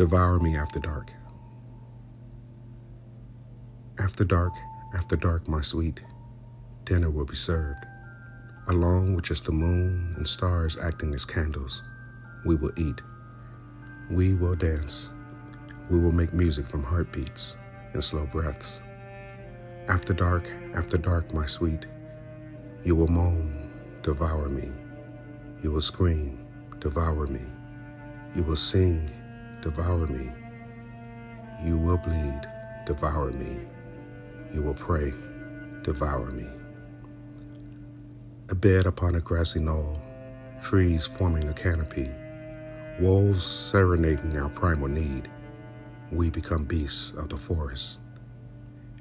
Devour me after dark. After dark, after dark, my sweet, dinner will be served. Along with just the moon and stars acting as candles, we will eat. We will dance. We will make music from heartbeats and slow breaths. After dark, after dark, my sweet, you will moan, devour me. You will scream, devour me. You will sing, devour me. You will bleed, devour me. You will pray, devour me. A bed upon a grassy knoll, trees forming a canopy, wolves serenading our primal need. We become beasts of the forest.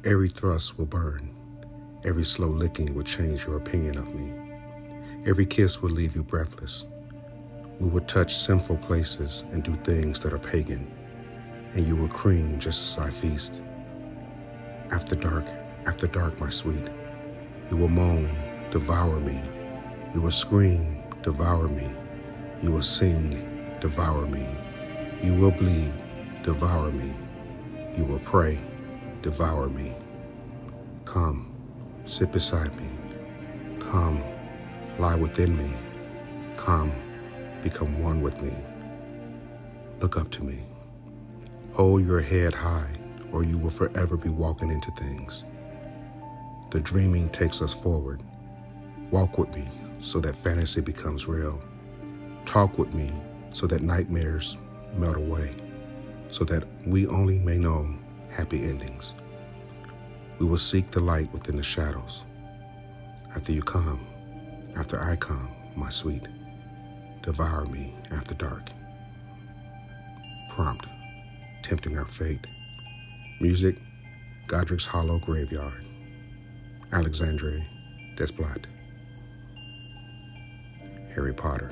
Every thrust will burn. Every slow licking will change your opinion of me. Every kiss will leave you breathless. We will touch sinful places and do things that are pagan, and you will cream just as I feast. After dark, after dark, my sweet, you will moan, devour me. You will scream, devour me. You will sing, devour me. You will bleed, devour me. You will pray, devour me. Come, sit beside me. Come, lie within me. Come, become one with me. Look up to me. Hold your head high, or you will forever be walking into things. The dreaming takes us forward. Walk with me so that fantasy becomes real. Talk with me so that nightmares melt away, so that we only may know happy endings. We will seek the light within the shadows. After you come, after I come, my sweet devour me after dark. Prompt, tempting our fate. Music, Godric's Hollow Graveyard. Alexandre Desplat. Harry Potter.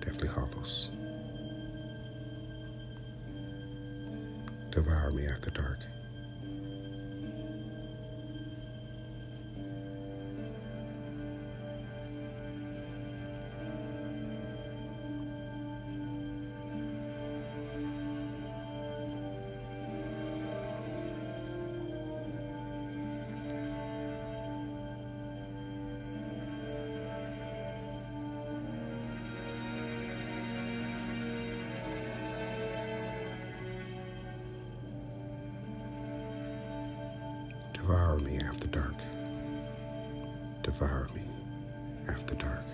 Deathly Hallows. Devour me after dark. Devour me after dark. Devour me after dark.